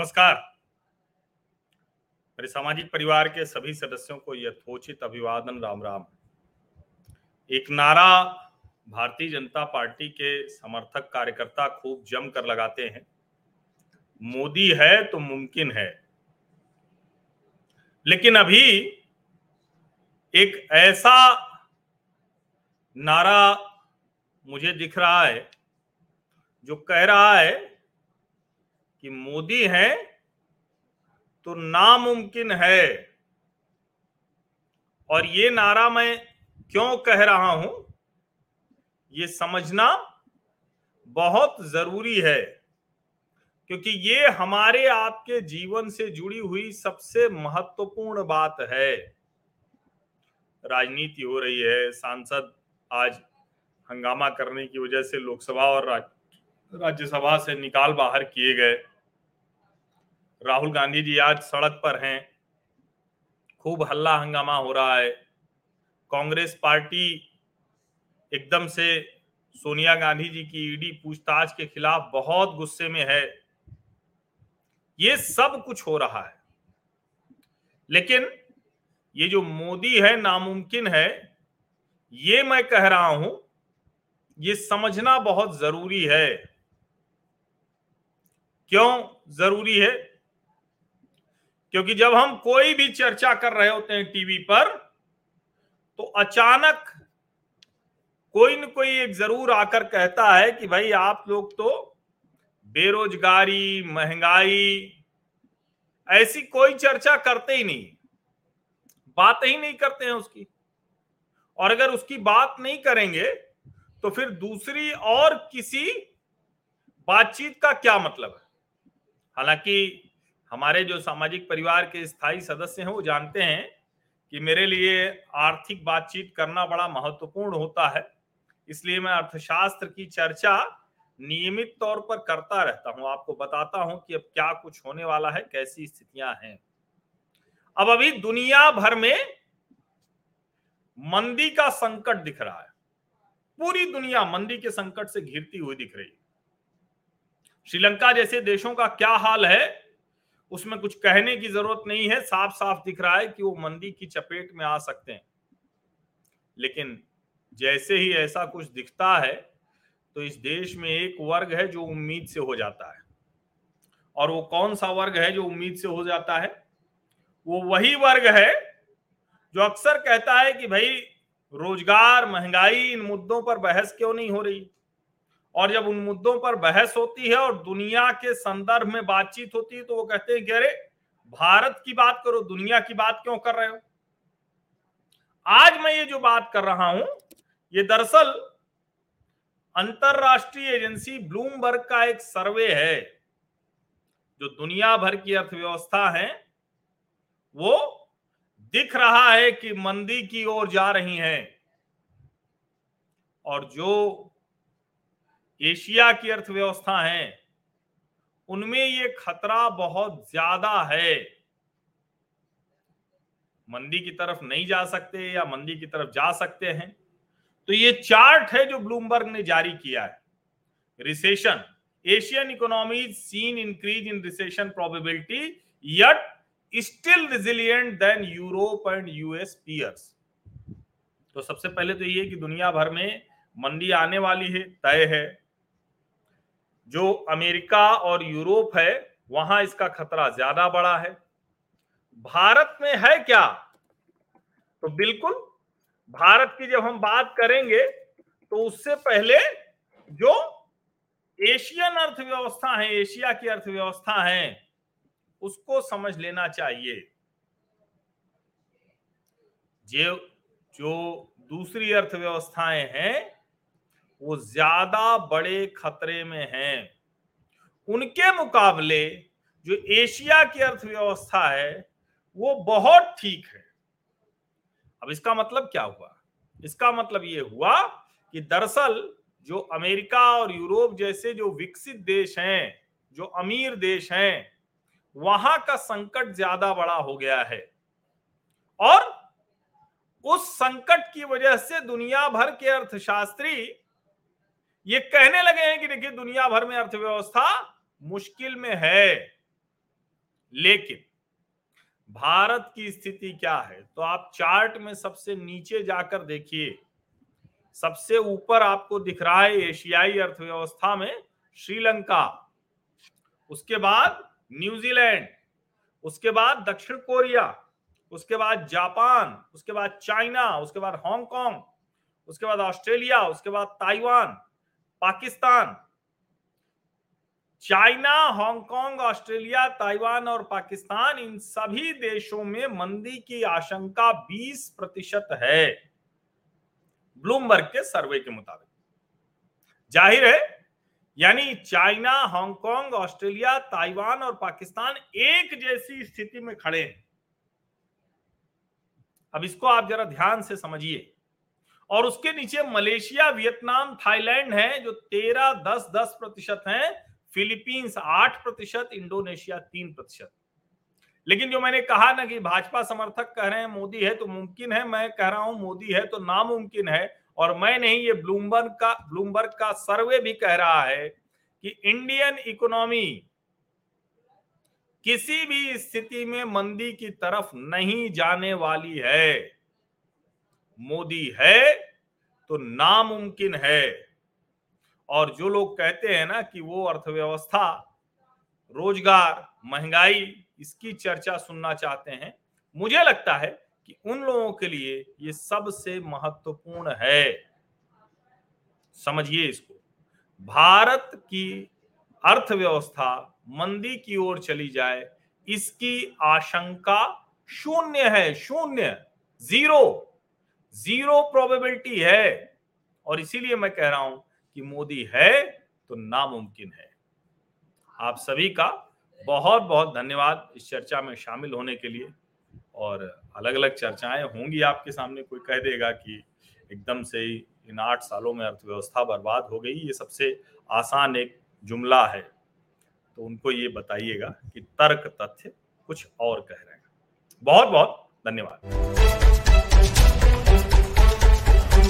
नमस्कार। मेरे सामाजिक परिवार के सभी सदस्यों को यथोचित अभिवादन, राम राम। एक नारा भारतीय जनता पार्टी के समर्थक कार्यकर्ता खूब जम कर लगाते हैं। मोदी है तो मुमकिन है। लेकिन अभी एक ऐसा नारा मुझे दिख रहा है, जो कह रहा है कि मोदी है तो नामुमकिन है। और ये नारा मैं क्यों कह रहा हूँ? ये समझना बहुत ज़रूरी है, क्योंकि ये हमारे आपके जीवन से जुड़ी हुई सबसे महत्वपूर्ण बात है। राजनीति हो रही है, सांसद आज हंगामा करने की वजह से लोकसभा और राज्यसभा से निकाल बाहर किए गए। राहुल गांधी जी आज सड़क पर हैं। खूब हल्ला हंगामा हो रहा है। कांग्रेस पार्टी एकदम से सोनिया गांधी जी की ईडी पूछताछ के खिलाफ बहुत गुस्से में है। ये सब कुछ हो रहा है। लेकिन ये जो मोदी है नामुमकिन है, ये मैं कह रहा हूँ, ये समझना बहुत ज़रूरी है। क्यों ज़रूरी है? क्योंकि जब हम कोई भी चर्चा कर रहे होते हैं टीवी पर तो अचानक कोई न कोई एक ज़रूर आकर कहता है कि भाई आप लोग तो बेरोजगारी, महँगाई, ऐसी कोई चर्चा करते ही नहीं। बात ही नहीं करते हैं उसकी। और अगर उसकी बात नहीं करेंगे तो फिर दूसरी और किसी बातचीत का क्या मतलब है? हालाँकि हमारे जो सामाजिक परिवार के स्थायी सदस्य हैं, वो जानते हैं कि मेरे लिए आर्थिक बातचीत करना बड़ा महत्वपूर्ण होता है। इसलिए मैं अर्थशास्त्र की चर्चा नियमित तौर पर करता रहता हूँ। आपको बताता हूँ कि अब क्या कुछ होने वाला है, कैसी स्थितियाँ हैं। अब अभी दुनिया भर में मंदी का संकट दिख रहा है। पूरी दुनिया मंदी के संकट से घिरती हुई दिख रही है। श्रीलंका जैसे देशों का क्या हाल है? उसमें कुछ कहने की ज़रूरत नहीं है साफ़ साफ़ दिख रहा है कि वो मंदी की चपेट में आ सकते हैं। लेकिन जैसे ही ऐसा कुछ दिखता है तो इस देश में एक वर्ग है जो उम्मीद से हो जाता है। और वो कौन सा वर्ग है जो उम्मीद से हो जाता है? वो वही वर्ग है जो अक्सर कहता है कि भाई, रोज़गार, महँगाई, इन मुद्दों पर बहस क्यों नहीं हो रही? और जब उन मुद्दों पर बहस होती है और दुनिया के संदर्भ में बातचीत होती है तो वो कहते हैं कि अरे, भारत की बात करो, दुनिया की बात क्यों कर रहे हो? आज मैं ये जो बात कर रहा हूँ, ये दरअसल अंतरराष्ट्रीय एजेंसी ब्लूमबर्ग का एक सर्वे है, जो दुनिया भर की अर्थव्यवस्था है, वो दिख रहा है कि मंदी की ओर जा रही है। और जो एशिया की अर्थव्यवस्था है। उनमें ये खतरा बहुत ज़्यादा है। मंदी की तरफ़ नहीं जा सकते या मंदी की तरफ़ जा सकते हैं। तो ये चार्ट है जो ब्लूमबर्ग ने जारी किया है। Recession, Asian economies seen increase in recession probability, yet still resilient than Europe and US peers. तो सबसे पहले तो ये कि दुनिया भर में मंदी आने वाली है, तय है। जो अमेरिका और यूरोप है, वहाँ इसका खतरा ज़्यादा बड़ा है। भारत में है क्या? तो बिल्कुल, भारत की जब हम बात करेंगे तो उससे पहले जो एशियन अर्थव्यवस्था है, एशिया की अर्थव्यवस्था है, उसको समझ लेना चाहिए। जो जो दूसरी अर्थव्यवस्थाएँ हैं वो ज़्यादा बड़े खतरे में हैं। उनके मुकाबले जो एशिया की अर्थव्यवस्था है, वो बहुत ठीक है। अब इसका मतलब क्या हुआ? इसका मतलब ये हुआ कि दरअसल जो अमेरिका और यूरोप जैसे जो विकसित देश हैं, जो अमीर देश हैं, वहाँ का संकट ज़्यादा बड़ा हो गया है। और उस संकट की वजह से दुनिया भर के अर्थशास्त्री ये कहने लगे हैं कि देखिए, दुनिया भर में अर्थव्यवस्था मुश्किल में है। लेकिन भारत की स्थिति क्या है? तो आप चार्ट में सबसे नीचे जाकर देखिए, सबसे ऊपर आपको दिख रहा है एशियाई अर्थव्यवस्था में श्रीलंका, उसके बाद न्यूजीलैंड, उसके बाद दक्षिण कोरिया, उसके बाद जापान, उसके बाद चाइना, उसके बाद हांगकांग, उसके बाद ऑस्ट्रेलिया, उसके बाद Taiwan Pakistan, China, Hong Kong, Australia, Taiwan और पाकिस्तान, इन सभी देशों में मंदी की आशंका 20 प्रतिशत है। ब्लूमबर्ग के सर्वे के मुताबिक। ज़ाहिर है, यानी चाइना, हांगकांग, ऑस्ट्रेलिया, ताइवान और पाकिस्तान एक जैसी स्थिति में खड़े हैं। अब इसको आप जरा ध्यान से समझिए। और उसके नीचे मलेशिया, वियतनाम, थाईलैंड है, जो तेरह, दस दस प्रतिशत है। फिलीपींस आठ प्रतिशत, इंडोनेशिया तीन प्रतिशत। लेकिन जो मैंने कहा ना कि भाजपा समर्थक कह रहे हैं, मोदी है तो मुमकिन है, मैं कह रहा हूँ मोदी है तो नामुमकिन है। और मैं नहीं, ये ब्लूमबर्ग का ब्लूमबर्ग का सर्वे भी कह रहा है कि इंडियन इकोनॉमी किसी भी स्थिति में मंदी की तरफ़ नहीं जाने वाली है। मोदी है तो नामुमकिन है। और जो लोग कहते हैं ना कि वो अर्थव्यवस्था, रोज़गार, महँगाई, इसकी चर्चा सुनना चाहते हैं, मुझे लगता है कि उन लोगों के लिए ये सबसे महत्वपूर्ण है। समझिए इसको। भारत की अर्थव्यवस्था मंदी की ओर चली जाए, इसकी आशंका शून्य है, शून्य, ज़ीरो। ज़ीरो प्रोबेबिलिटी है। और इसीलिए मैं कह रहा हूँ कि मोदी है तो नामुमकिन है। आप सभी का बहुत बहुत धन्यवाद इस चर्चा में शामिल होने के लिए। और अलग अलग चर्चाएँ होंगी आपके सामने। कोई कह देगा कि एकदम से ही इन आठ सालों में अर्थव्यवस्था बर्बाद हो गई। ये सबसे आसान एक जुमला है। तो उनको ये बताइएगा कि तर्क तथ्य कुछ और कह रहे हैं। बहुत बहुत धन्यवाद।